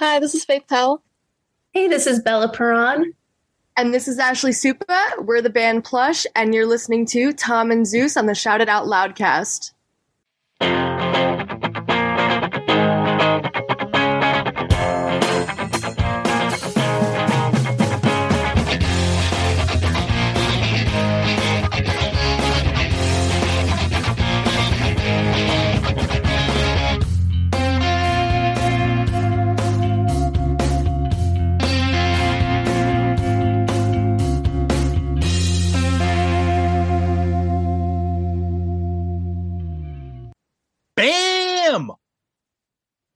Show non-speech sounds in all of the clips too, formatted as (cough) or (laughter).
Hi, this is Faith Powell. Hey, this is Bella Perron. And this is Ashley Suppa. We're the band Plush, and you're listening to Tom and Zeus on the Shout It Out Loudcast.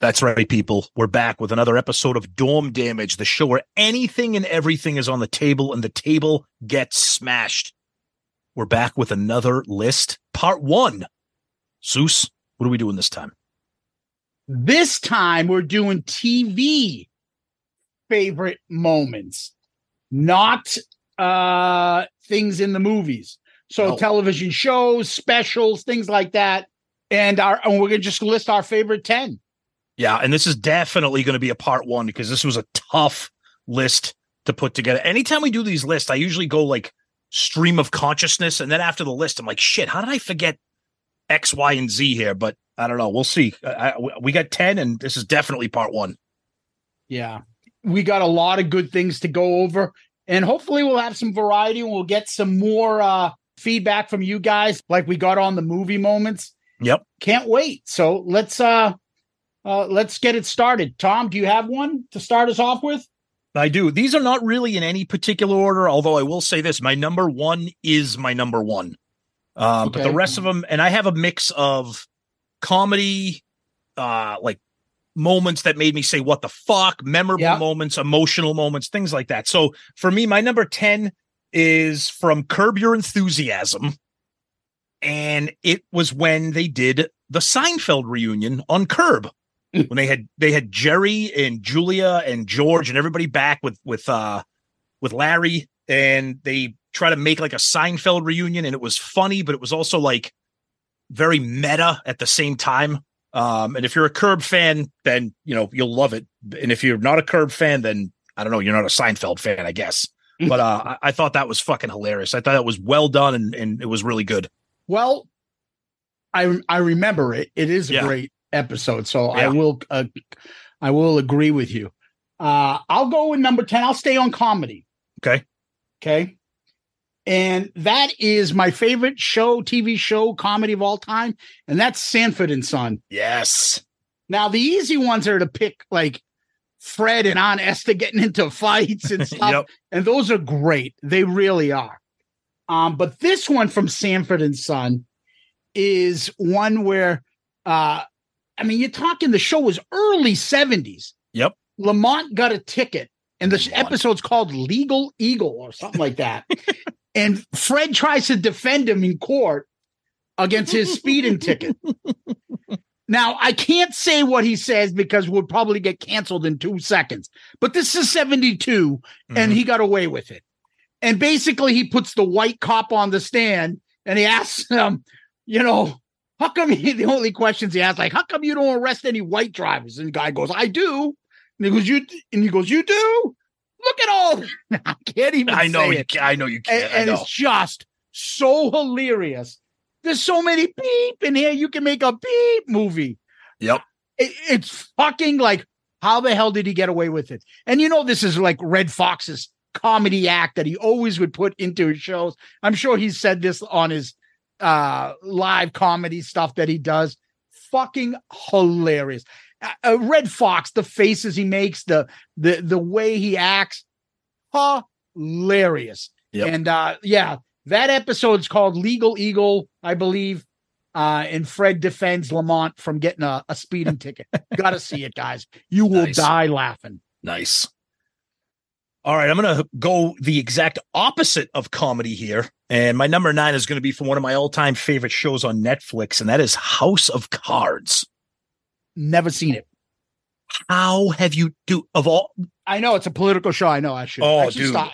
That's right, people. We're back with another episode of Dorm Damage, the show where anything and everything is on the table and the table gets smashed. We're back with another list, part one. Zeus, what are we doing this time? This time we're doing TV favorite moments, not uh things in the movies. So No. television shows, specials, things like that. And our and we're gonna just list our favorite 10. Yeah, and this is definitely going to be a part one because this was a tough list to put together. Anytime we do these lists, I usually go like stream of consciousness, and then after the list, I'm like, shit, how did I forget X, Y, and Z here? But I don't know. We'll see. I, I, we got ten, and this is definitely part one. Yeah. We got a lot of good things to go over. And hopefully we'll have some variety and we'll get some more uh feedback from you guys like we got on the movie moments. Yep. Can't wait. So let's uh uh let's get it started. Tom, do you have one to start us off with? I do. These are not really in any particular order, although I will say this: my number one is my number one. Um, But the rest of them, and I have a mix of comedy, uh, like moments that made me say "What the fuck," memorable Yeah. moments, emotional moments, things like that. So for me, my number ten is from Curb Your Enthusiasm, and it was when they did the Seinfeld reunion on Curb when they had they had Jerry and Julia and George and everybody back with with uh with Larry and they try to make like a Seinfeld reunion and it was funny but it was also like very meta at the same time. Um and if you're a Curb fan then you know you'll love it. And if you're not a Curb fan then I don't know you're not a Seinfeld fan I guess. (laughs) But uh I, I thought that was fucking hilarious. I thought it was well done and and it was really good. Well, I I remember it. It is a Yeah. great episode, so I will uh, I will agree with you. Uh I'll go with number 10. I'll stay on comedy. okay Okay. And that is my favorite show, TV show, comedy of all time, and that's Sanford and Son. yes Now the easy ones are to pick like Fred and Aunt Esther getting into fights and (laughs) stuff, yep and those are great. They really are. Um, but this one from Sanford and Son is one where, uh, I mean, you're talking the show was early 70s. Yep. Lamont got a ticket, and the Lamont. episode's called Legal Eagle or something like that. (laughs) and Fred tries to defend him in court against his speeding (laughs) ticket. Now, I can't say what he says because we'll probably get canceled in two seconds, but this is 72 and Mhm. he got away with it. And basically, he puts the white cop on the stand and he asks him, you know, how come (laughs) he, the only questions he asks, like, how come you don't arrest any white drivers? And the guy goes, I do. And he goes, you, and he goes, you do? Look at all. (laughs) I can't even I know you I know you can't I and it's just so hilarious. There's so many beep in here. You can make a beep movie. Yep. It- it's fucking like How the hell did he get away with it? And you know, this is like Redd Foxx's comedy act that he always would put into his shows. I'm sure he's said this on his uh live comedy stuff that he does. Fucking hilarious. Uh, uh, Redd Foxx, the faces he makes, the the the way he acts, hilarious. Yep. And uh yeah, that episode's called Legal Eagle, I believe. Uh, and Fred defends Lamont from getting a, a speeding (laughs) ticket. Gotta see it, guys. You will Nice. die laughing. Nice. All right, I'm going to go the exact opposite of comedy here. And my number nine is going to be from one of my all time favorite shows on Netflix, and that is House of Cards. Never seen it. How have you do of all? I know it's a political show. I know I should. Oh, I should dude. stop.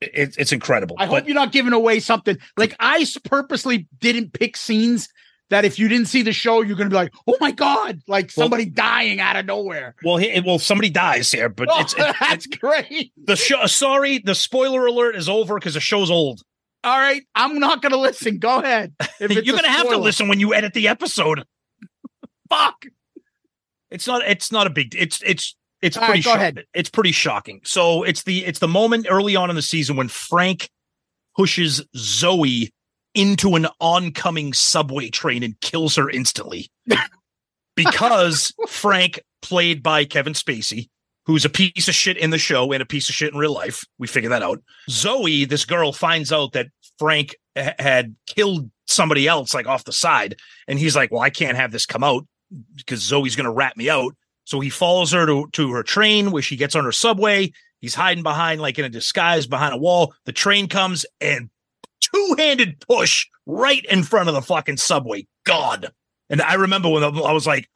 It, it's incredible. I but hope you're not giving away something. Like I purposely didn't pick scenes that if you didn't see the show, you're gonna be like, oh my god, like Well- somebody dying out of nowhere. well, he, well, somebody dies here, but Oh, (laughs) it's, it's, that's great. the show. Sorry, the spoiler alert is over because the show's old. All right, I'm not gonna listen. Go ahead. (laughs) You're going to have to listen when you edit the episode. (laughs) Fuck. It's not. It's not a big. It's it's it's All right, pretty. go shock- ahead. It's pretty shocking. So it's the it's the moment early on in the season when Frank pushes Zoe into an oncoming subway train and kills her instantly (laughs) because Frank, played by Kevin Spacey, who's a piece of shit in the show and a piece of shit in real life. We figure that out. Zoe, this girl, finds out that Frank ha- had killed somebody else like off the side, and he's like, "Well, I can't have this come out because Zoe's going to rat me out." So he follows her to, to her train where she gets on her subway. He's hiding behind, like in a disguise behind a wall. The train comes and two handed push right in front of the fucking subway. God. And I remember when I was like,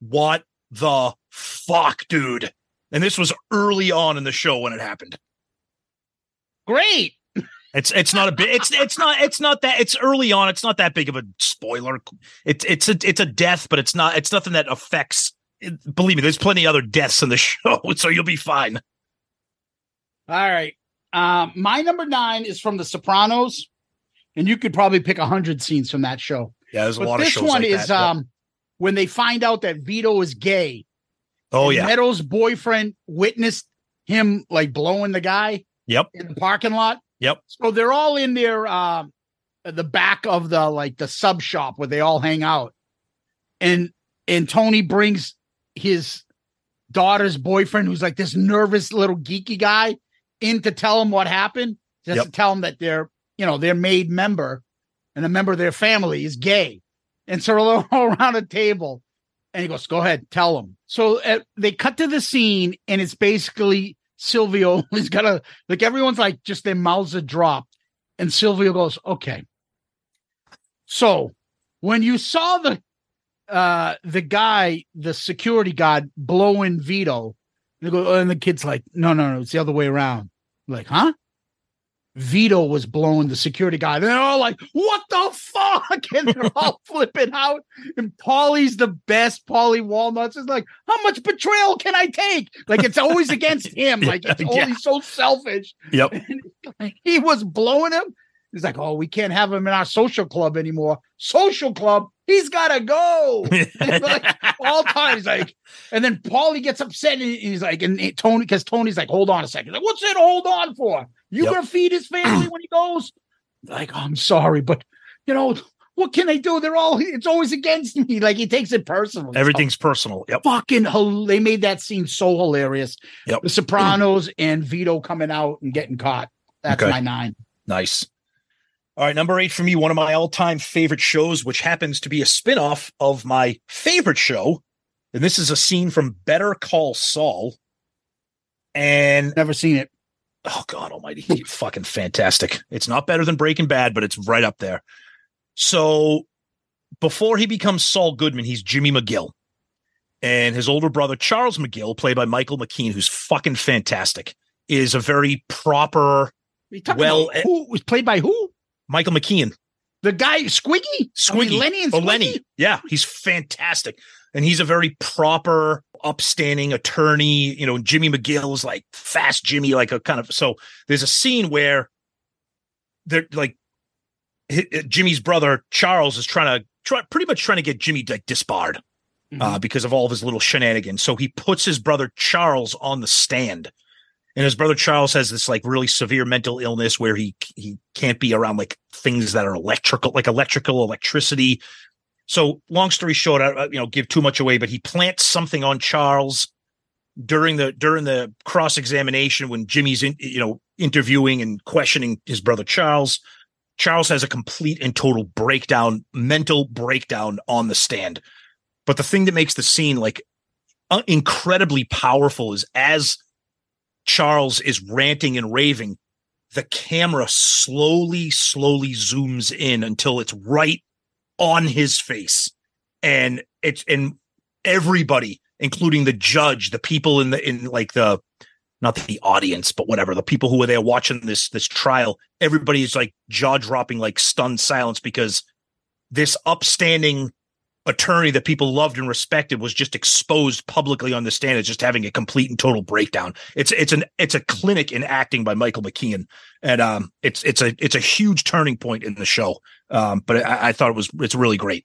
what the fuck, dude? And this was early on in the show when it happened. Great. It's it's not a bit it's it's not it's not that it's early on. It's not that big of a spoiler. It's it's a it's a death, but it's not it's nothing that affects believe me, there's plenty other deaths in the (laughs) show, so you'll be fine. All right. Um, my number nine is from The Sopranos, and you could probably pick a hundred scenes from that show. Yeah, there's a But lot of this shows one like is that. Um when they find out that Vito is gay. Oh and yeah. Meadow's boyfriend witnessed him like blowing the guy Yep. in the parking lot. Yep. So they're all in their um the back of the like the sub shop where they all hang out. And and Tony brings his daughter's boyfriend, who's like this nervous little geeky guy, in to tell him what happened. Just Yep. to tell him that their, you know, their made member and a member of their family is gay. And so they're all (laughs) around a table. And he goes, Go ahead, tell him. So uh, they cut to the scene, and it's basically Silvio. (laughs) He's got a, like, everyone's like, just their mouths are dropped. And Silvio goes, Okay. So when you saw the, uh, the guy, the security guard blowing Vito, they go, and the kid's like, No, no, no, it's the other way around. Like, huh? Vito was blowing the security guy. They're all like, "What the fuck?" (laughs) And they're all (laughs) flipping out. And Paulie's the best. Paulie Walnuts is like, "How much betrayal can I take?" Like it's always against him. (laughs) Like it's Yeah. always so selfish. Yep. And he was blowing him. He's like, "Oh, we can't have him in our social club anymore. Social club, he's got to go." Like, (laughs) all times, like, and then Paulie gets upset and he's like, and Tony, because Tony's like, hold on a second. Like, what's it hold on for? You Yep. gonna feed his family when he goes? Like, oh, I'm sorry, but you know, what can I do? They're all it's always against me. Like he takes it personally. Everything's personal. Yep. fucking they made that scene so hilarious. Yep. The Sopranos and Vito coming out and getting caught. That's Okay. my nine. Nice. All right, number eight for me, one of my all-time favorite shows, which happens to be a spin-off of my favorite show. And this is a scene from Better Call Saul. And Never seen it. oh god almighty (laughs) fucking fantastic it's not better than breaking bad but it's right up there so before he becomes saul goodman he's jimmy mcgill and his older brother charles mcgill played by michael mckean who's fucking fantastic is a very proper Well, about who was played by who? Michael mckean The guy Squiggy? I mean, Squiggy. Lenny and oh Squiggy? lenny yeah he's fantastic and he's a very proper upstanding attorney you know jimmy mcgill's like fast jimmy like a kind of so there's a scene where they're like jimmy's brother charles is trying to try pretty much trying to get jimmy like disbarred uh, because of all of his little shenanigans. So he puts his brother Charles on the stand. And his brother Charles has this like really severe mental illness where he he can't be around like things that are electrical, like electrical, electricity. So long story short, I, you know, give too much away, but he plants something on Charles during the during the cross examination when Jimmy's in, you know interviewing and questioning his brother Charles. Charles has a complete and total breakdown, mental breakdown on the stand. But the thing that makes the scene like uh, incredibly powerful is as Charles is ranting and raving, the camera slowly, slowly zooms in until it's right on his face. And it's and everybody, including the judge, the people in the in like the not the audience, but whatever, the people who were there watching this this trial, everybody is like jaw dropping, like stunned silence because this upstanding attorney that people loved and respected was just exposed publicly on the stand as just having a complete and total breakdown. It's it's an it's a clinic in acting by Michael McKean, and um, it's it's a it's a huge turning point in the show. Um, but I, I thought it was it's really great.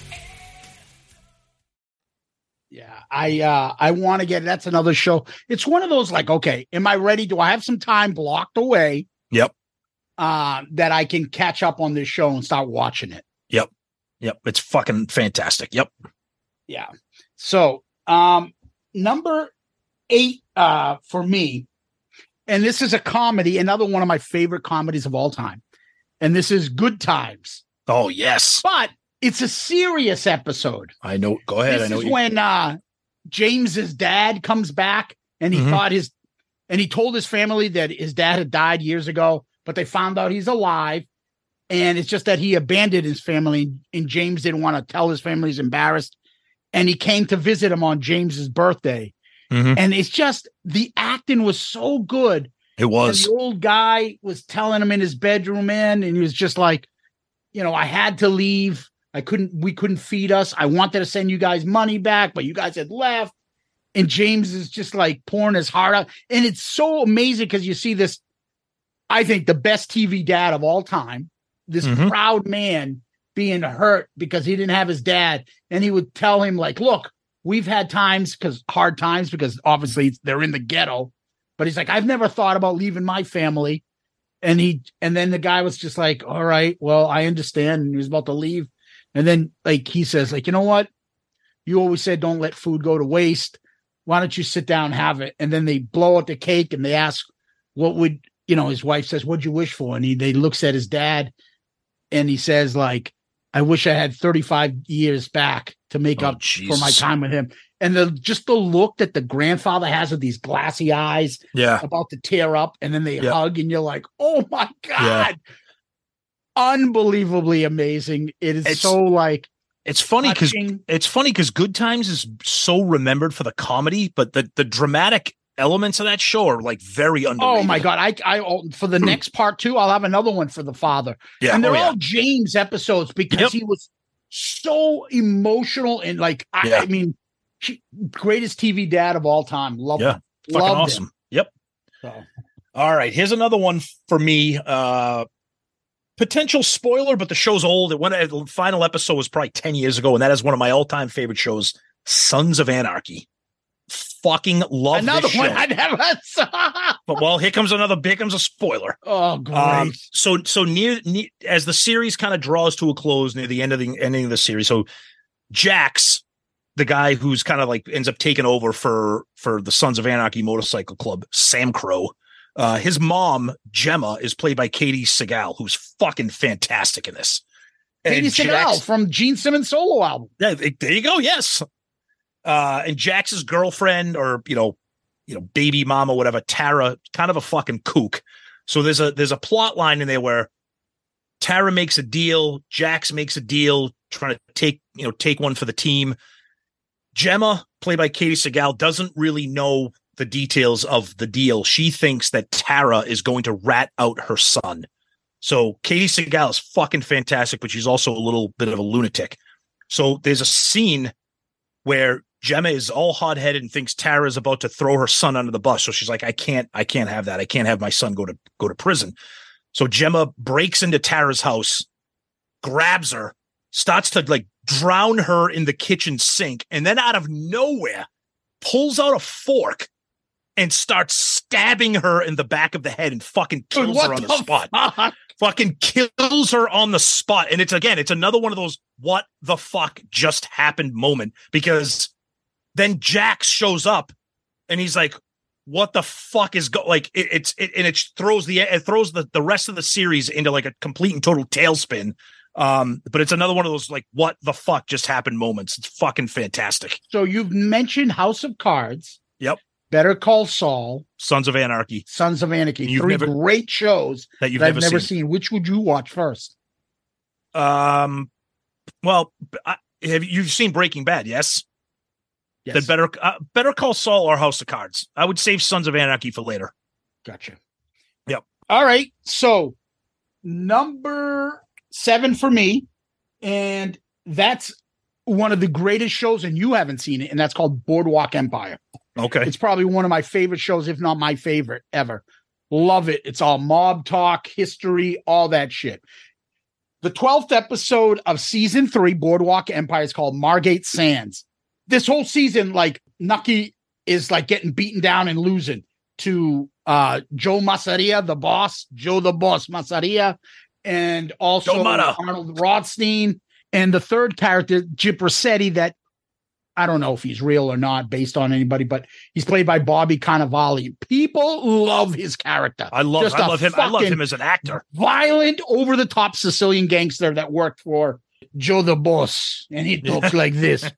I uh I want to get that's another show. It's one of those like, okay, am I ready? Do I have some time blocked away? Yep. Uh, that I can catch up on this show and start watching it. Yep. Yep. It's fucking fantastic. Yep. Yeah. So, um, number eight, uh, for me, and this is a comedy, another one of my favorite comedies of all time. And this is Good Times. Oh, yes. But it's a serious episode. I know. Go ahead. This I know. is you- when uh James's dad comes back and he Mhm. thought his and he told his family that his dad had died years ago, but they found out he's alive. And it's just that he abandoned his family, and James didn't want to tell his family he's embarrassed. And he came to visit him on James's birthday. Mhm. And it's just the acting was so good. It And was. the old guy was telling him in his bedroom in, and he was just like, you know, I had to leave. I couldn't, we couldn't feed us. I wanted to send you guys money back, but you guys had left. And James is just like pouring his heart out. And it's so amazing because you see this, I think, the best TV dad of all time, this Mhm. proud man being hurt because he didn't have his dad. And he would tell him, like, look, we've had times because hard times because obviously they're in the ghetto but he's like, I've never thought about leaving my family. And he, and then the guy was just like, all right, well, I understand. And he was about to leave. And then like he says, like, you know what? You always said don't let food go to waste. Why don't you sit down and have it? And then they blow out the cake and they ask, what would you know? His wife says, "What'd you wish for?" And he they looks at his dad, and he says, like, I wish I had 35 years back to make Oh, up for my time with him. And the just the look that the grandfather has with these glassy eyes Yeah. about to tear up, and then they Yeah. hug, and you're like, oh my God. Unbelievably amazing. It is It's- so like It's funny because it's funny because Good Times is so remembered for the comedy, but the the dramatic elements of that show are like very underrated. Oh my god! I I oh, for the next part two, I'll have another one for the father. Yeah, and they're oh, yeah. all James episodes because Yep. he was so emotional and like I, Yeah. I mean, he- greatest TV dad of all time. Love Yeah, him. Fucking Loved him. awesome. Yep. So, All right, here's another one for me. Uh potential spoiler, but the show's old. It went the final episode was probably 10 years ago, and that is one of my all-time favorite shows, Sons of Anarchy. Fucking love another this show. one I never saw. but well, here comes another here comes a spoiler. Oh, great! Um, so so near, near as the series kind of draws to a close near the end of the ending of the series. So Jax, the guy who's kind of like ends up taking over for for the Sons of Anarchy Motorcycle Club, SAMCRO. Uh, his mom Gemma is played by Katey Sagal, who's fucking fantastic in this. Katey And Sagal Jax- from Gene Simmons solo album. yeah, there you go. Yes. Uh, and Jax's girlfriend, or you know, you know, baby mama, whatever, Tara, kind of a fucking kook. So there's a there's a plot line in there where Tara makes a deal, Jax makes a deal, trying to take you know take one for the team. Gemma, played by Katey Sagal, doesn't really know the details of the deal. She thinks that Tara is going to rat out her son. So Katey Sagal is fucking fantastic, but she's also a little bit of a lunatic. So there's a scene where Gemma is all hot headed and thinks Tara is about to throw her son under the bus. So she's like, I can't, I can't have that. I can't have my son go to go to prison. So Gemma breaks into Tara's house, grabs her, starts to like drown her in the kitchen sink, and then out of nowhere pulls out a fork and starts stabbing her in the back of the head and fucking kills what her on the, the spot fuck? fucking kills her on the spot. And it's again, it's another one of those what the fuck just happened moment because then Jax shows up and he's like, what the fuck is go like it, it's it, and it throws the it throws the, the rest of the series into like a complete and total tailspin. Um, but it's another one of those like what the fuck just happened moments. It's fucking fantastic. So you've mentioned House of Cards. Yep. Better Call Saul, Sons of Anarchy Sons of Anarchy. Three never- great shows that you've that I've never, never seen. seen. Which would you watch first? Um, well, I, have you- you've seen Breaking Bad? Yes. Yes. Then better uh, better call Saul or House of Cards. I would save Sons of Anarchy for later. Gotcha. Yep. All right. So number seven for me, and that's one of the greatest shows, and you haven't seen it, and that's called Boardwalk Empire. Okay. It's probably one of my favorite shows, if not my favorite ever. Love it. It's all mob talk, history, all that shit. The 12th episode of season three, Boardwalk Empire, is called Margate Sands. This whole season, like Nucky is like getting beaten down and losing to uh Joe Masseria, the boss, Joe the boss Masseria, and also Arnold Rothstein. And the third character, Gyp Rosetti, that I don't know if he's real or not based on anybody, but he's played by Bobby Cannavale. People love his character. I love Just I love him. I love him as an actor. Violent, over the top Sicilian gangster that worked for Joe the boss. And he talks (laughs) like this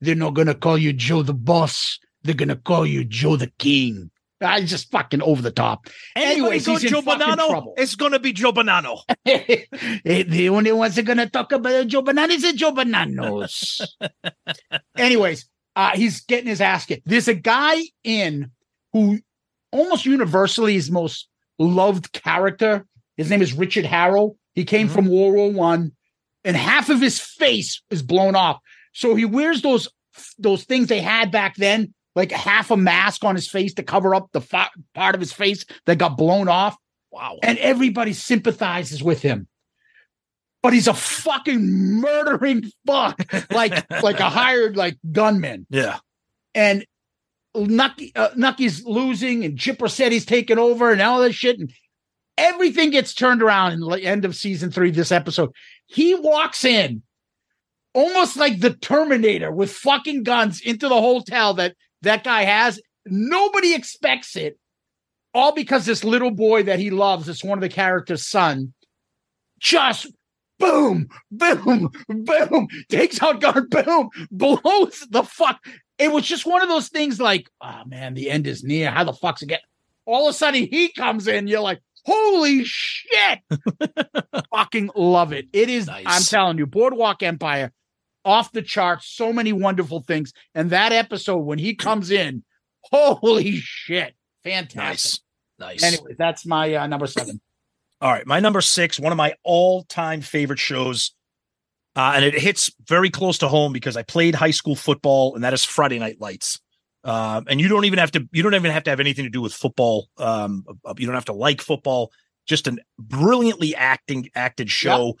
They're not going to call you Joe the boss. They're going to call you Joe the king. I just fucking over the top. Anyways, go Joe Bonanno? It's gonna be Joe Bonanno. (laughs) The only ones that are gonna talk about Joe Bananas are Joe Bananos. (laughs) Anyways, uh, he's getting his ass kicked. There's a guy in who almost universally is most loved character. His name is Richard Harrow. He came Mm-hmm. from World War One, and half of his face is blown off. So he wears those those things they had back then, like half a mask on his face to cover up the fa- part of his face that got blown off Wow. and everybody sympathizes with him. But he's a fucking murdering fuck, (laughs) like like a hired like gunman. Yeah. And Nucky uh, Nucky's losing and Chipper said he's taking over and all this shit and everything gets turned around in the end of season three this episode he walks in almost like the terminator with fucking guns into the hotel that that guy has. Nobody expects it. All because this little boy that he loves it's one of the characters son just boom boom boom takes out guard boom blows the fuck. It was just one of those things like oh man the end is near. How the fuck's it get all of a sudden he comes in you're like holy shit. (laughs) Fucking love it. It is Nice. i'm telling you boardwalk empire off the charts so many wonderful things and that episode when he comes in holy shit fantastic Nice. Nice. anyway that's my uh, number seven All right, my number six, one of my all-time favorite shows, uh, and it hits very close to home because I played high school football, and that is Friday Night Lights. Um, and you don't even have to, you don't even have to have anything to do with football. Um, uh, you don't have to like football. Just a brilliantly acting acted show.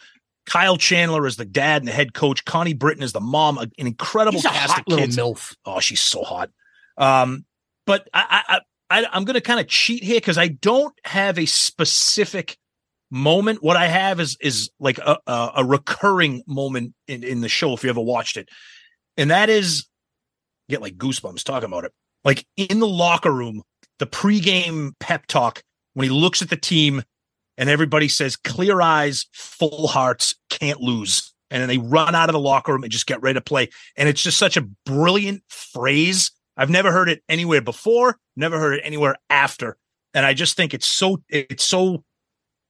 Kyle Chandler is the dad and the head coach. Connie Britton is the mom. An incredible He's a cast of kids. milf Oh, she's so hot. Um, but I, I, I I'm going to kind of cheat here because I don't have a specific moment. What I have is is like a a, a recurring moment in in the show. If you ever watched it, and that is get like goosebumps talking about it. Like in the locker room, the pregame pep talk when he looks at the team and everybody says clear eyes, full hearts, can't lose. And then they run out of the locker room and just get ready to play. And it's just such a brilliant phrase. I've never heard it anywhere before, never heard it anywhere after. And I just think it's so, it's so,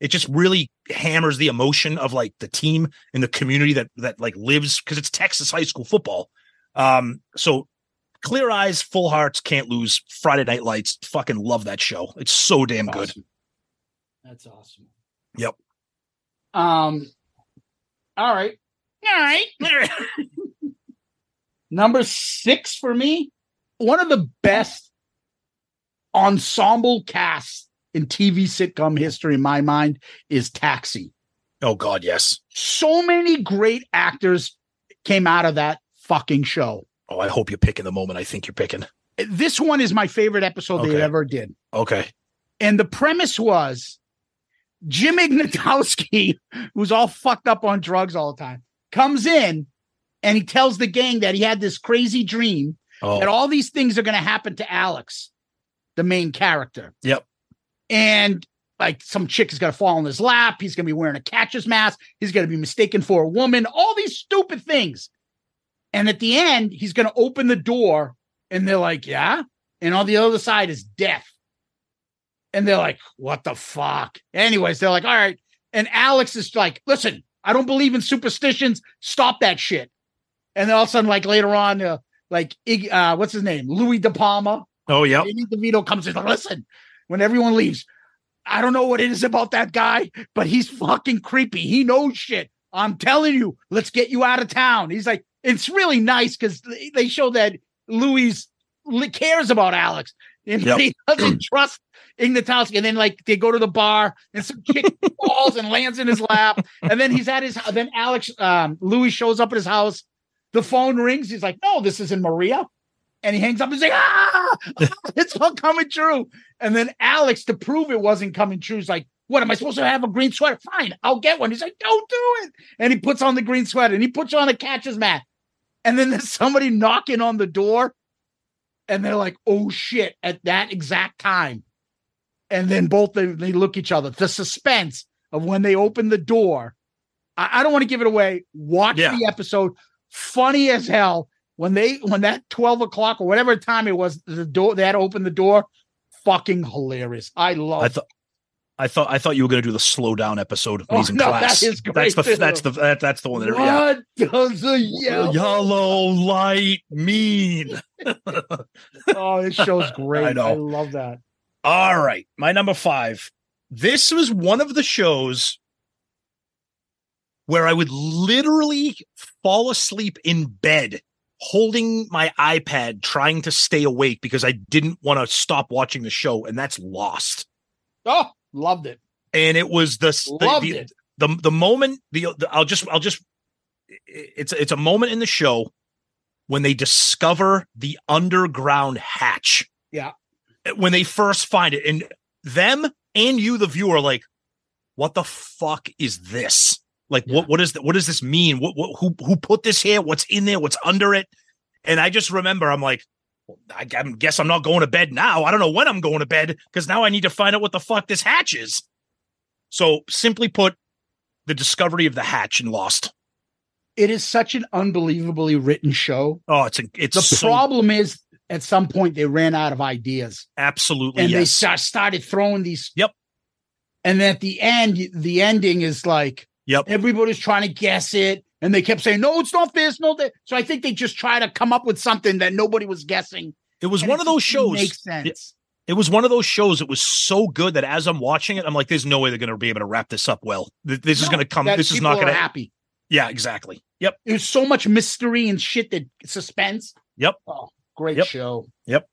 it just really hammers the emotion of like the team and the community that, that like lives because it's Texas high school football. Um, so clear eyes, full hearts, can't lose. Friday Night Lights, fucking love that show. It's so damn good. That's awesome. Yep. Um. All right. All right. (laughs) Number six for me, one of the best ensemble casts in TV sitcom history, in my mind, is Taxi. Oh God, yes. So many great actors came out of that fucking show. Oh, I hope you're picking the moment I think you're picking. This one is my favorite episode they Okay. ever did. Okay. And the premise was Jim Ignatowski, (laughs) who's all fucked up on drugs all the time, comes in and he tells the gang that he had this crazy dream Oh, that all these things are going to happen to Alex, the main character. Yep. And like some chick is going to fall in his lap. He's going to be wearing a catcher's mask. He's going to be mistaken for a woman. All these stupid things. And at the end, he's going to open the door and they're like, yeah. And on the other side is death. And they're like, what the fuck? Anyways, they're like, all right. And Alex is like, listen, I don't believe in superstitions. Stop that shit. And then all of a sudden, like later on, uh, like uh, what's his name? Louis De Palma. oh yeah. Danny DeVito comes in. Listen, when everyone leaves, I don't know what it is about that guy, but he's fucking creepy. He knows shit. I'm telling you, let's get you out of town. He's like, it's really nice because they show that Louis cares about Alex and Yep. (clears throat) he doesn't trust Ignatowski. And then like they go to the bar and some chick (laughs) falls and lands in his lap. And then he's at his then Alex um Louis shows up at his house. The phone rings. He's like, no, this isn't Maria. And he hangs up and he's like, ah, (laughs) (laughs) it's all coming true. And then Alex, to prove it wasn't coming true, is like, what am I supposed to have a green sweater? Fine, I'll get one. He's like, don't do it. And he puts on the green sweater and he puts on a catcher's mat. And then there's somebody knocking on the door. And they're like, oh shit, at that exact time. And then both they, they look each other. The suspense of when they open the door. I, I don't want to give it away. Watch Yeah. the episode. Funny as hell. When they when that 12 o'clock or whatever time it was, the door they had to open the door. Fucking hilarious. I love I thought I thought I thought you were going to do the slow down episode when (laughs) Oh, in no, class. that is great, that's the too. that's the that, that's the one that yeah. What does a yellow? (laughs) Yellow light mean? (laughs) Oh, this show's great. I I, love that. All right, my number five. This was one of the shows where I would literally fall asleep in bed holding my iPad trying to stay awake because I didn't want to stop watching the show, and that's Lost. Oh, loved it. And it was the the, Loved the, it. the the moment the, the I'll just I'll just it's it's a moment in the show when they discover the underground hatch. Yeah. When they first find it, and them and you, the viewer, like, what the fuck is this? Like, what what is that? What does this mean? What, what who who put this here? What's in there? What's under it? And I just remember, I'm like, I guess I'm not going to bed now. I don't know when I'm going to bed because now I need to find out what the fuck this hatch is. So, simply put, the discovery of the hatch in Lost. It is such an unbelievably written show. Oh, it's a, it's The so- problem is at some point they ran out of ideas absolutely and they yes. start, started throwing these. Yep. And then at the end, the ending is like Yep. everybody's trying to guess it. And they kept saying, no, it's not this, no, that. So I think they just try to come up with something that nobody was guessing. It was one it of those shows. Makes sense. It was one of those shows. It was so good that as I'm watching it, I'm like, "There's no way they're going to be able to wrap this up well. Th- This is going to come. This is not going to happy. Yeah, exactly. Yep. There's so much mystery and shit that suspense. Yep. Oh, great Yep. show. Yep.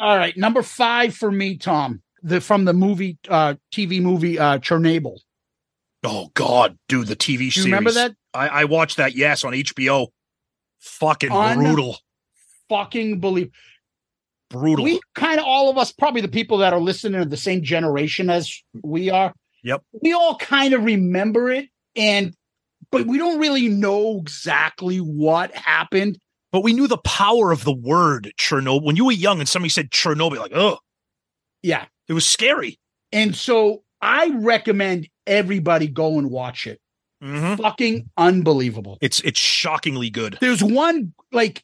All right, number five for me, Tom. The from the movie, uh, TV movie, uh, Chernobyl. Oh God, dude, the TV Do you series. remember that? I, I watched that. Yes, on HBO. Fucking Un- brutal, Fucking believe. brutal. We kind of all of us, probably the people that are listening, are the same generation as we are. Yep. We all kind of remember it, and but we don't really know exactly what happened. but we knew the power of the word Chernobyl. When you were young and somebody said Chernobyl, like, oh, Yeah. it was scary. And so I recommend everybody go and watch it. Mhm. Fucking unbelievable. It's it's shockingly good. There's one like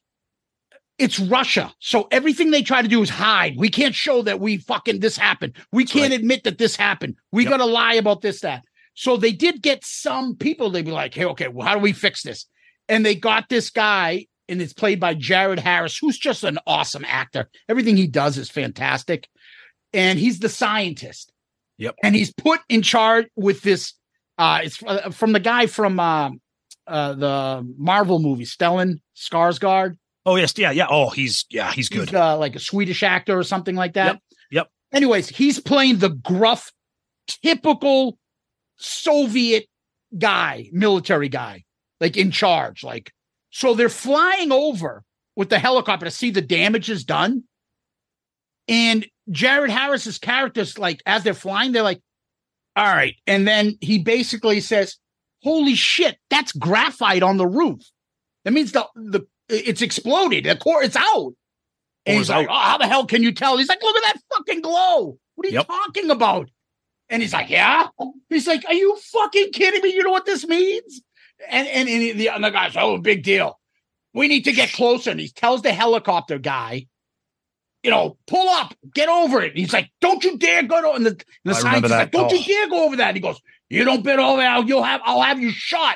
it's Russia. So everything they try to do is hide. We can't show that we fucking this happened. We can't right. admit that this happened. We Yep. got to lie about this, that. So they did get some people, they'd be like, hey, okay, well, how do we fix this? And they got this guy, and it's played by Jared Harris, who's just an awesome actor. Everything he does is fantastic. And he's the scientist. Yep. And he's put in charge with this. Uh, it's uh, from the guy from uh, uh, the Marvel movie, Stellan Skarsgård. Oh yes, yeah, yeah. Oh, he's yeah, he's good. He's uh, like a Swedish actor or something like that. Yep, yep. Anyways, he's playing the gruff, typical Soviet guy, military guy, like in charge. Like, so they're flying over with the helicopter to see the damages done. And Jared Harris's characters, like, as they're flying, they're like, all right. And then he basically says, Holy shit, that's graphite on the roof. That means the the it's exploded. The core, it's out. And he's like, out. oh, how the hell can you tell? He's like, look at that fucking glow. What are you Yep. talking about? And he's like, yeah. He's like, are you fucking kidding me? You know what this means? And and, and the other guy's, oh, big deal. We need to get closer. And he tells the helicopter guy, you know, pull up, get over it. He's like, don't you dare go to. And the, and the scientist like, don't you dare go over that. And he goes, you don't bet over that. You'll have, I'll have you shot.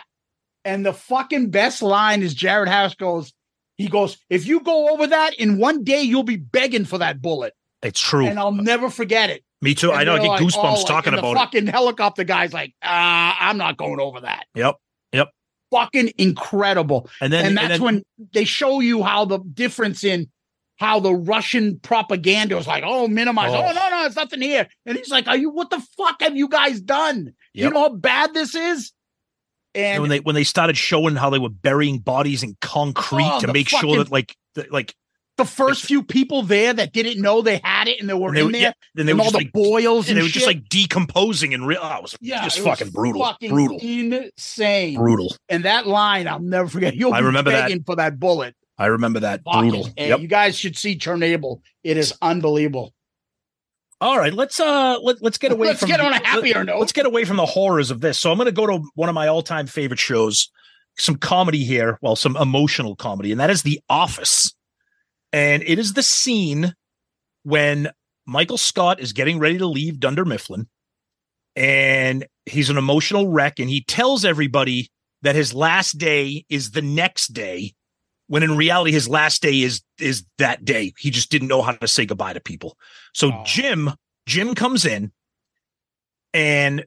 And the fucking best line is Jared Harris goes, he goes, if you go over that in one day, you'll be begging for that bullet. It's true. And I'll never forget it. Me too. I know. I get like, goosebumps oh, talking and about the it. fucking helicopter guy's like, uh, I'm not going over that. Yep. Yep. Fucking incredible. And then and that's then, when they show you how the difference in how the Russian propaganda was like, oh, minimize. Oh, Oh. no, no, it's nothing here. And he's like, are you, what the fuck have you guys done? You know how bad this is? and And when they when they started showing how they were burying bodies in concrete Oh, to make sure that like the, like the first few people there that didn't know they had it and they were and they in there, yeah, then they and were all the like boils and and they were just like decomposing and real. Oh, it was yeah, just it was fucking brutal, fucking brutal, insane. brutal. And that line, I'll never forget. You'll I be remember that. begging for that bullet. I remember that brutal. Yep. You guys should see Chernobyl. It is unbelievable. All right, let's uh let, let's get away Let's from get on a happier let, note. Let's get away from the horrors of this. So I'm going to go to one of my all-time favorite shows, some comedy here, well, some emotional comedy, and that is The Office. And it is the scene when Michael Scott is getting ready to leave Dunder Mifflin, and he's an emotional wreck, and he tells everybody that his last day is the next day, when in reality his last day is is that day. He just didn't know how to say goodbye to people. So Oh. Jim Jim comes in, and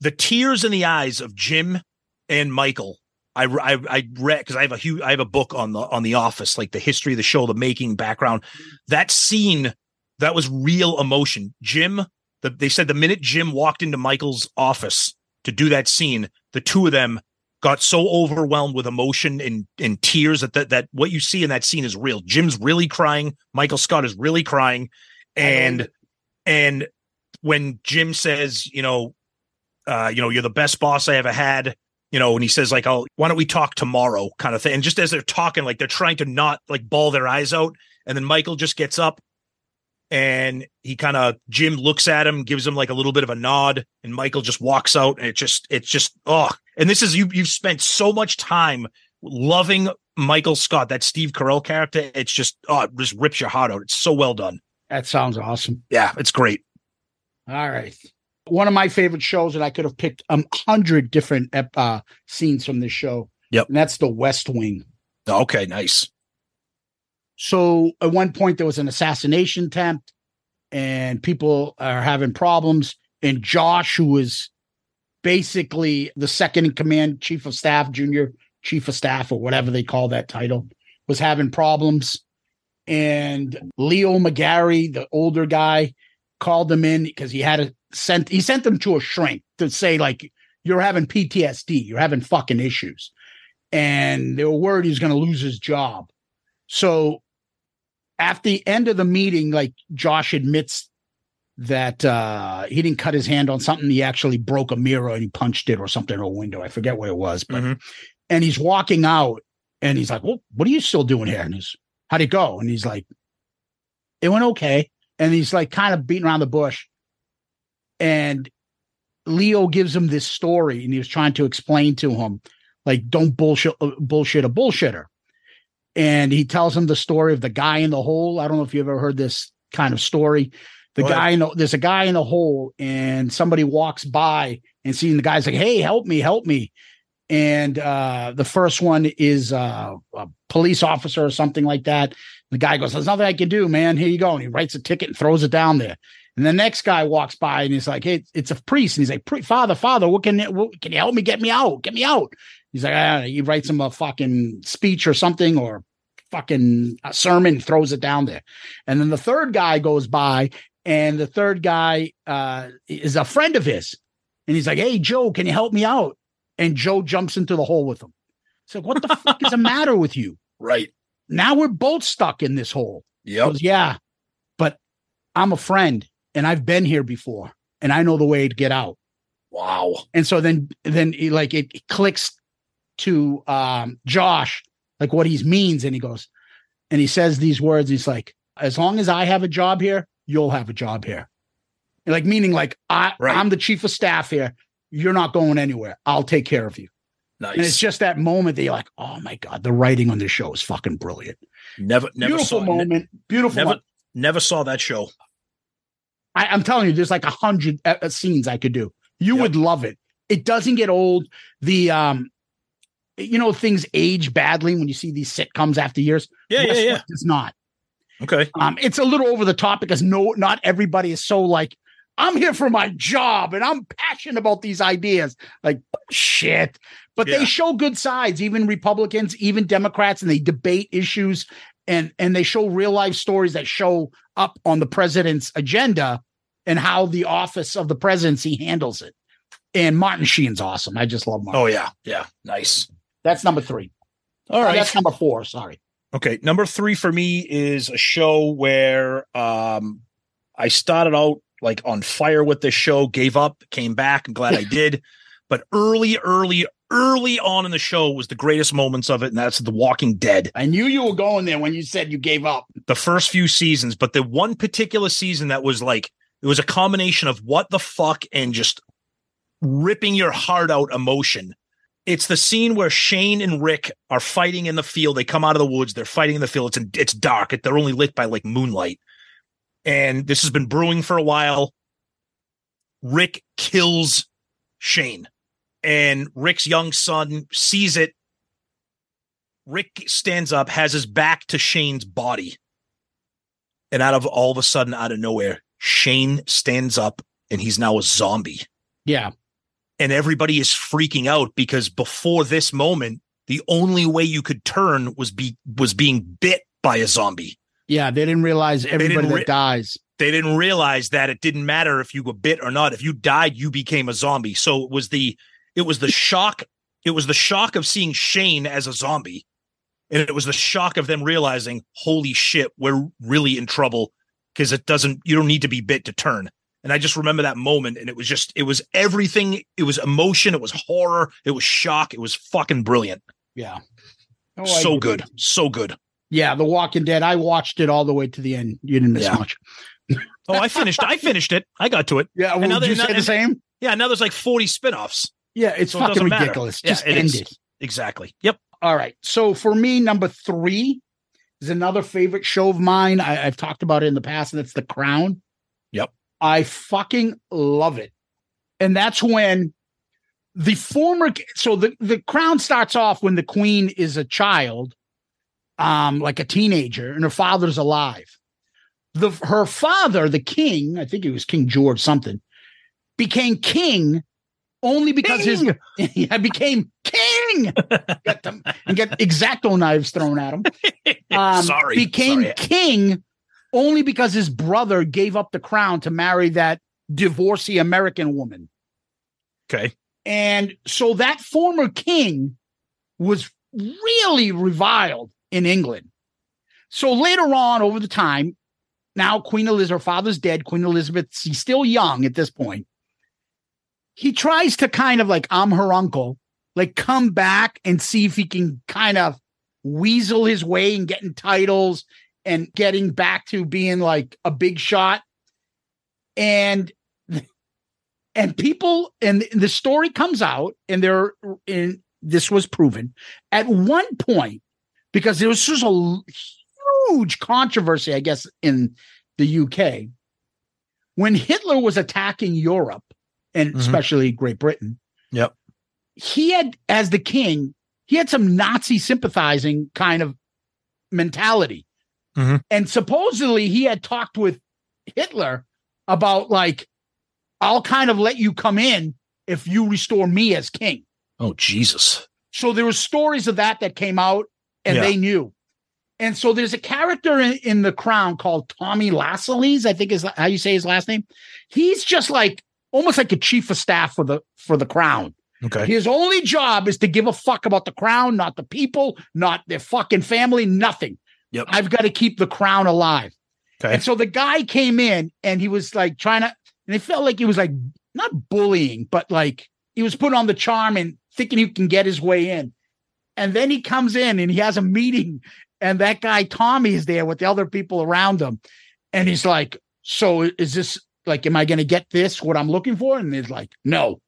the tears in the eyes of Jim and Michael. I I, I read because I have a huge I have a book on the on the Office, like the history of the show, the making background. That scene that was real emotion. Jim, the, they said the minute Jim walked into Michael's office to do that scene, the two of them got so overwhelmed with emotion and, and tears that, that that what you see in that scene is real. Jim's really crying. Michael Scott is really crying. And and when Jim says, you know, uh, you know, you're the best boss I ever had, you know, and he says, like, oh, why don't we talk tomorrow kind of thing. And just as they're talking, like they're trying to not like bawl their eyes out. And then Michael just gets up and he kind of Jim looks at him, gives him like a little bit of a nod, and Michael just walks out, and it just it's just oh, and this is you you've spent so much time loving Michael Scott, that Steve Carell character. It's just oh, it just rips your heart out. It's so well done. That sounds awesome. Yeah, it's great. All right. One of my favorite shows, and I could have picked a hundred different uh, scenes from this show. Yep. And that's the West Wing. Okay, nice. So at one point there was an assassination attempt, and people are having problems. And Josh, who was basically the second in command, chief of staff, junior chief of staff, or whatever they call that title, was having problems. And Leo McGarry, the older guy, called him in because he had a sent he sent them to a shrink to say like you're having PTSD, you're having fucking issues, and they were worried he was going to lose his job. So at the end of the meeting, like Josh admits that uh he didn't cut his hand on something, he actually broke a mirror and he punched it or something in a window. I forget what it was, but Mm-hmm. and he's walking out and he's like, Well, what are you still doing here? And he's how'd it go? And he's like, It went okay. And he's like kind of beating around the bush. And Leo gives him this story and he was trying to explain to him, like, don't bullshit uh, bullshit a bullshitter. And he tells him the story of the guy in the hole. I don't know if you've ever heard this kind of story. The guy in the, there's a guy in the hole, and somebody walks by and seeing the guy's like, "Hey, help me, help me!" And uh, the first one is uh, a police officer or something like that. The guy goes, "There's nothing I can do, man. Here you go." And he writes a ticket and throws it down there. And the next guy walks by and he's like, "Hey, it's a priest." And he's like, "Father, Father, what can what, can you help me? Get me out! Get me out!" He's like, ah, he writes him a fucking speech or something or fucking a sermon, throws it down there. And then the third guy goes by, and the third guy uh, is a friend of his. And he's like, Hey, Joe, can you help me out? And Joe jumps into the hole with him. So, what the (laughs) fuck is the matter with you? Right. Now we're both stuck in this hole. Goes, Yeah, but I'm a friend and I've been here before and I know the way to get out. Wow. And so then then he, like it clicks to um Josh like what he means and he goes and he says these words he's like as long as I have a job here you'll have a job here like meaning like I Right. I'm the chief of staff here you're not going anywhere I'll take care of you Nice. and it's just that moment that you're like oh my god the writing on this show is fucking brilliant never never beautiful saw moment beautiful never moment. never saw that show. I, I'm telling you, there's like a hundred uh, uh, scenes I could do. You Yep. would love it. It doesn't get old. The um, you know, things age badly when you see these sitcoms after years. Yeah, yeah, yeah. West Wing Does not. Okay. Um, it's a little over the top because no, not everybody is so like. I'm here for my job and I'm passionate about these ideas. Like shit. But Yeah. they show good sides, even Republicans, even Democrats, and they debate issues and and they show real life stories that show up on the president's agenda and how the office of the presidency handles it. And Martin Sheen's awesome. I just love Martin. Oh yeah. Yeah. Nice. That's number three. All right. Oh, that's number four. Sorry. Okay, number three for me is a show where um I started out like on fire with this show, gave up, came back. I'm glad I (laughs) did. But early, early, early on in the show was the greatest moments of it, and that's The Walking Dead. I knew you were going there when you said you gave up. The first few seasons, but the one particular season that was like it was a combination of what the fuck and just ripping your heart out emotion. It's the scene where Shane and Rick are fighting in the field. They come out of the woods. They're fighting in the field. It's it's dark. They're only lit by like moonlight. And this has been brewing for a while. Rick kills Shane, and Rick's young son sees it. Rick stands up, has his back to Shane's body, and out of all of a sudden, out of nowhere, Shane stands up, and he's now a zombie Yeah. And everybody is freaking out because before this moment the only way you could turn was be was being bit by a zombie Yeah. They didn't realize everybody didn't that dies. they didn't realize that it didn't matter if you were bit or not if you died you became a zombie so it was the it was the shock It was the shock of seeing Shane as a zombie. And it was the shock of them realizing, holy shit, we're really in trouble because it doesn't, you don't need to be bit to turn. And I just remember that moment. And it was just, it was everything. It was emotion. It was horror. It was shock. It was fucking brilliant. Yeah. Oh, so agree. good. So good. Yeah, The Walking Dead. I watched it all the way to the end. You didn't miss Yeah. much. Oh, I finished. I finished it. I got to it. Yeah, And would now you there- say the same? Yeah. Now there's like 40 spinoffs. Yeah, it's So fucking doesn't matter. ridiculous. Yeah, Just it end is. it. Exactly. Yep. All right. So for me, number three is another favorite show of mine. I, I've talked about it in the past, and it's The Crown. I fucking love it. And that's when the former so the, the crown starts off when the queen is a child, um, like a teenager, and her father's alive. The her father, the king, I think it was King George something, became king only because his (laughs) yeah, became king. Got them and get exacto knives thrown at him. (laughs) Um, Sorry. became Sorry. king only because his brother gave up the crown to marry that divorcee American woman. Okay. And so that former king was really reviled in England. So later on, over the time, now Queen Elizabeth, her father's dead. Queen Elizabeth, she's still young at this point. He tries to kind of like, I'm her uncle, like come back and see if he can kind of weasel his way and getting titles and getting back to being like a big shot. And and people and the story comes out and there in this was proven at one point because there was just a huge controversy i guess in the uk when hitler was attacking europe and Mhm. especially great britain Yep. he had as the king he had some nazi sympathizing kind of mentality Mhm. and supposedly he had talked with hitler about like I'll kind of let you come in if you restore me as king. Oh, Jesus. So there were stories of that that came out and Yeah. they knew. And so there's a character in, in the crown called Tommy Lascelles, I think is how you say his last name. He's just like almost like a chief of staff for the for the crown. Okay. His only job is to give a fuck about the crown, not the people, not their fucking family, nothing. Yep. I've got to keep the crown alive. Okay. And so the guy came in and he was like trying to, and it felt like he was like not bullying, but like he was put on the charm and thinking he can get his way in. And then he comes in and he has a meeting, and that guy Tommy is there with the other people around him. And he's like, So is this like, am I going to get this, what I'm looking for? And he's like, No.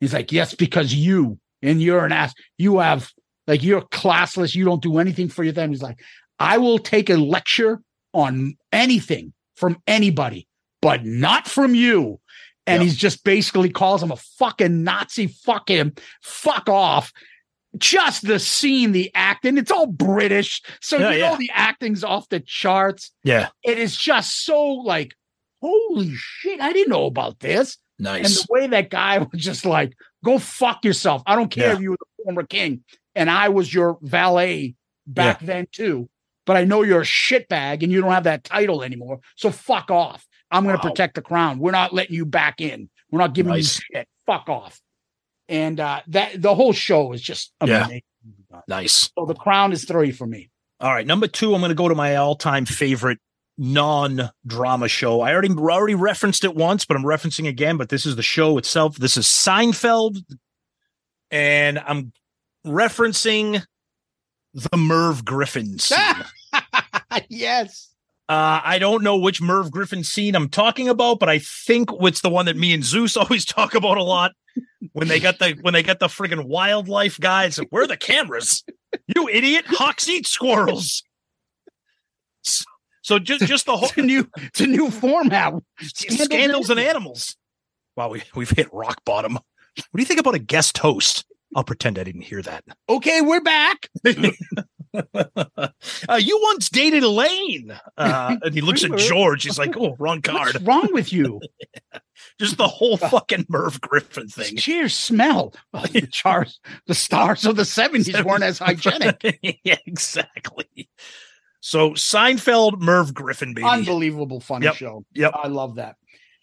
He's like, Yes, because you and you're an ass, you have like, you're classless, you don't do anything for your family. He's like, I will take a lecture on anything from anybody, but not from you. And Yep. he's just basically calls him a fucking Nazi, fuck him, fuck off. Just the scene, the acting, it's all British. So Yeah, you know yeah. the acting's off the charts. Yeah. It is just so like, holy shit, I didn't know about this. Nice. And the way that guy (laughs) was just like, go fuck yourself. I don't care Yeah. if you were the former king and I was your valet back then too, but I know you're a shitbag and you don't have that title anymore. So fuck off. I'm going to Wow. protect the crown. We're not letting you back in. We're not giving Nice. you shit. Fuck off. And uh that the whole show is just Yeah. amazing. Nice. So the crown is three for me. All right, number two, I'm going to go to my all-time favorite non-drama show. I already already referenced it once, but I'm referencing again. But this is the show itself. This is Seinfeld, and I'm referencing the Merv Griffin scene. (laughs) yes. Uh, I don't know which Merv Griffin scene I'm talking about, but I think it's the one that me and Zeus (laughs) always talk about a lot. When they got the when they got the friggin' wildlife guys, where are the cameras? You idiot! Hawks eat squirrels. So, so just (laughs) just the whole new it's a new format. scandals and animals. Wow, we we've hit rock bottom. What do you think about a guest host? I'll pretend I didn't hear that. Okay, we're back. (laughs) uh, you once dated Elaine. Uh, (laughs) and he looks at George. He's like, (laughs) "Oh, wrong card." What's wrong with you? Just the whole fucking Merv Griffin thing. Cheers, smell. Oh, the chars, the stars of the 70s weren't as hygienic. yeah, exactly. So Seinfeld, Merv Griffin, baby. Unbelievable funny Yep, show. yep. I love that.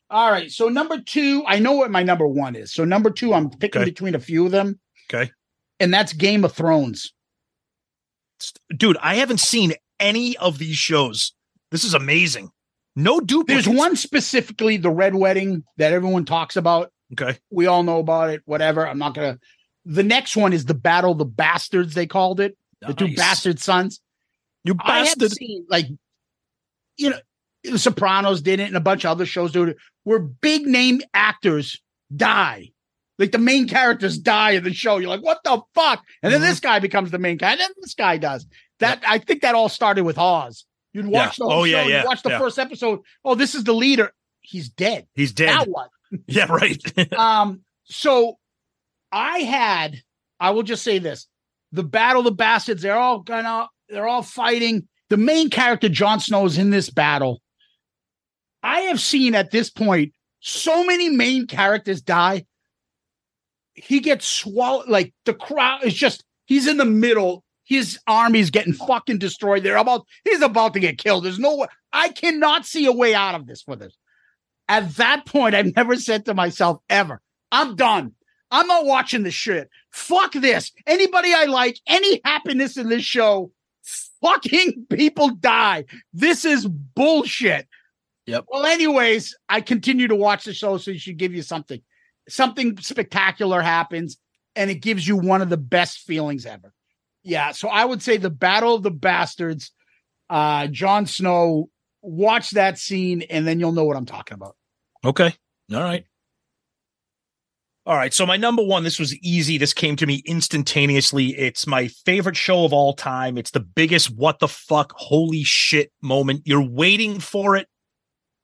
All right. So number two, I know what my number one is. So number two, I'm picking Okay. between a few of them. Okay. and that's Game of Thrones. Dude, I haven't seen any of these shows. This is amazing. No duplicates. There's one specifically, the Red Wedding, that everyone talks about. Okay. We all know about it. Whatever. I'm not gonna. The next one is the Battle of the Bastards. They called it the two Nice. bastard sons. You bastard. seen like, you know, The Sopranos did it, and a bunch of other shows do it, where big name actors die. Like the main characters die in the show. You're like, what the fuck? And then Mhm. this guy becomes the main guy. And then this guy does. That I think that all started with Oz. You'd watch Yeah. the whole Oh, yeah, show, yeah, you'd watch the yeah. first episode. Oh, this is the leader. He's dead. He's dead. Now what? (laughs) Yeah, right. (laughs) um, so I had, I will just say this: the Battle of the Bastards. They're all gonna, they're all fighting. The main character, Jon Snow, is in this battle. I have seen at this point so many main characters die. He gets swallowed. Like the crowd is just, he's in the middle. His army's getting fucking destroyed. They're about, he's about to get killed. There's no way. I cannot see a way out of this for this. At that point, I've never said to myself ever, I'm done. I'm not watching this shit. Fuck this. Anybody I like, any happiness in this show, fucking people die. This is bullshit. Yep. Well, anyways, I continue to watch the show, so it should give you something. Something spectacular happens, and it gives you one of the best feelings ever. Yeah. So I would say the Battle of the Bastards, uh, Jon Snow, watch that scene, and then you'll know what I'm talking about. Okay. All right. All right. So my number one, this was easy. This came to me instantaneously. It's my favorite show of all time. It's the biggest what the fuck, holy shit moment. You're waiting for it.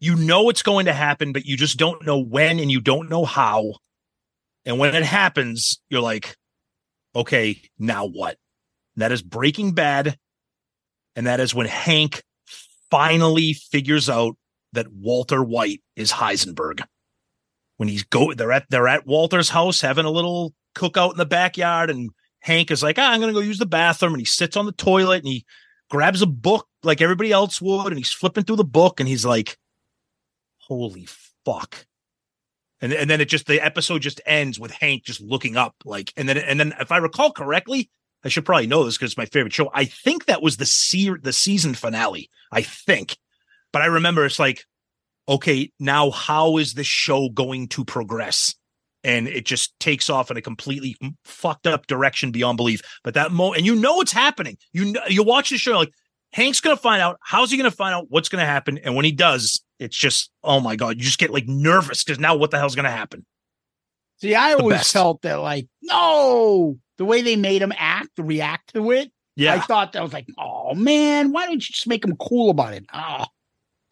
You know it's going to happen, but you just don't know when and you don't know how. And when it happens, you're like, okay, now what? And That is Breaking Bad. And that is when Hank finally figures out that Walter White is Heisenberg. When he's go, they're at they're at Walter's house having a little cookout in the backyard, and Hank is like, ah, "I'm gonna go use the bathroom," and he sits on the toilet and he grabs a book like everybody else would, and he's flipping through the book, and he's like, "Holy fuck!" And and then it just the episode just ends with Hank just looking up, like, and then and then if I recall correctly, I should probably know this because it's my favorite show. I think that was the se- the season finale. I think, but I remember it's like, okay, now how is this show going to progress? And it just takes off in a completely fucked up direction beyond belief. But that moment, and you know it's happening. You know, you watch the show like Hank's gonna find out. How's he gonna find out what's gonna happen? And when he does, it's just oh my god, you just get like nervous because now what the hell's gonna happen? See, I The always best. felt that like, no, the way they made him act, react to it. Yeah. I thought that was like, oh man, why don't you just make him cool about it? Oh,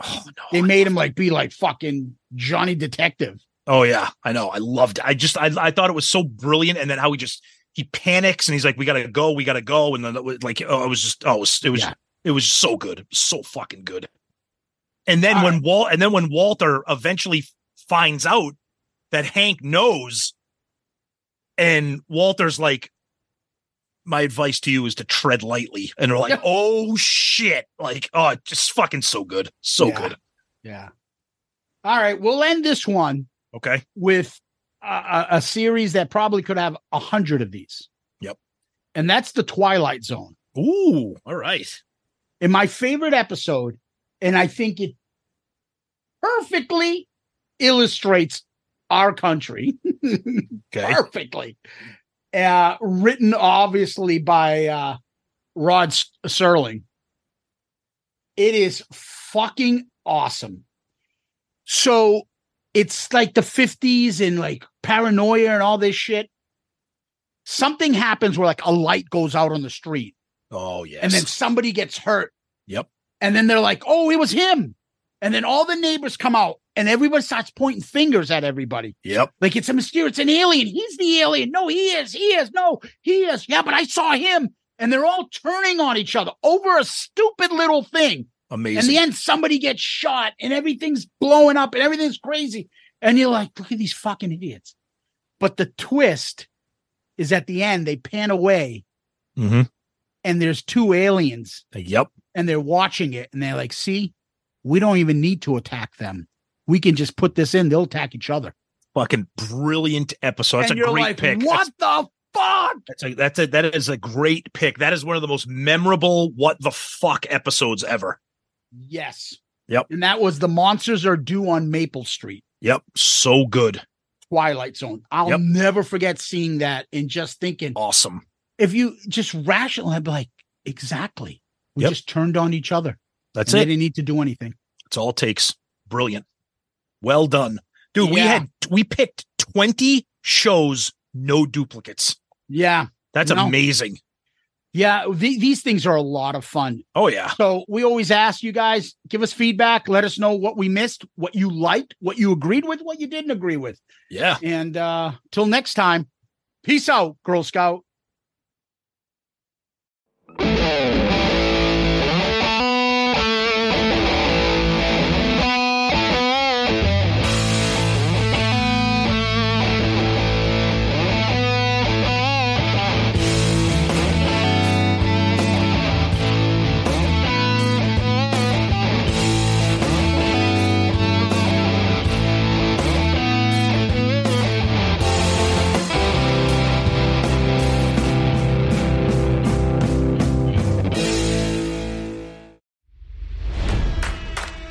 Oh no. they made him like be like fucking Johnny Detective. Oh yeah, I know. I loved it. I just I I thought it was so brilliant, and then how he just he panics and he's like, "We gotta go, we gotta go," and then like, oh, it was just oh, it was it was, Yeah. it was so good, so fucking good. And then All when Walt and then when Walter eventually finds out that Hank knows, and Walter's like, "My advice to you is to tread lightly," and they're like, "Oh shit!" Like, oh, just fucking so good, so Yeah. good. Yeah. All right, we'll end this one Okay, with a, a, series that probably could have a hundred of these. Yep. And that's the Twilight Zone. ooh, all right. in my favorite episode, and I think it perfectly illustrates our country. (laughs) Okay. perfectly. Uh, written obviously by uh, Rod Serling. It is fucking awesome. So it's like the 50s and like paranoia and all this shit. Something happens where like a light goes out on the street Oh yes. and then somebody gets hurt. Yep. And then they're like, oh, it was him. And then all the neighbors come out and everybody starts pointing fingers at everybody. Yep. Like it's a mysterious, it's an alien. He's the alien. No, he is. He is. No, he is. Yeah, but I saw him. And they're all turning on each other over a stupid little thing. Amazing. In the end, somebody gets shot and everything's blowing up and everything's crazy. And you're like, look at these fucking idiots. But the twist is at the end, they pan away mm-hmm. and there's two aliens Yep. and they're watching it and they're like, see, we don't even need to attack them. We can just put this in, they'll attack each other. Fucking brilliant episode. That's and a you're great like, pick. What That's- the fuck? That's a that's a that is a great pick. That is one of the most memorable what the fuck episodes ever. Yes. Yep. And that was the monsters are due on Maple Street, Yep. So good. Twilight Zone. I'll Yep. never forget seeing that and just thinking, Awesome. if you just rational, I'd be like, exactly. We Yep. just turned on each other. That's and it. They didn't need to do anything. It's all it takes. Brilliant. Well done. Dude, we had we picked 20 shows, no duplicates. Yeah. That's No. amazing. Yeah. the- these things are a lot of fun. Oh yeah. So we always ask you guys, give us feedback. Let us know what we missed, what you liked, what you agreed with, what you didn't agree with. Yeah. And uh till next time, peace out, Girl Scout.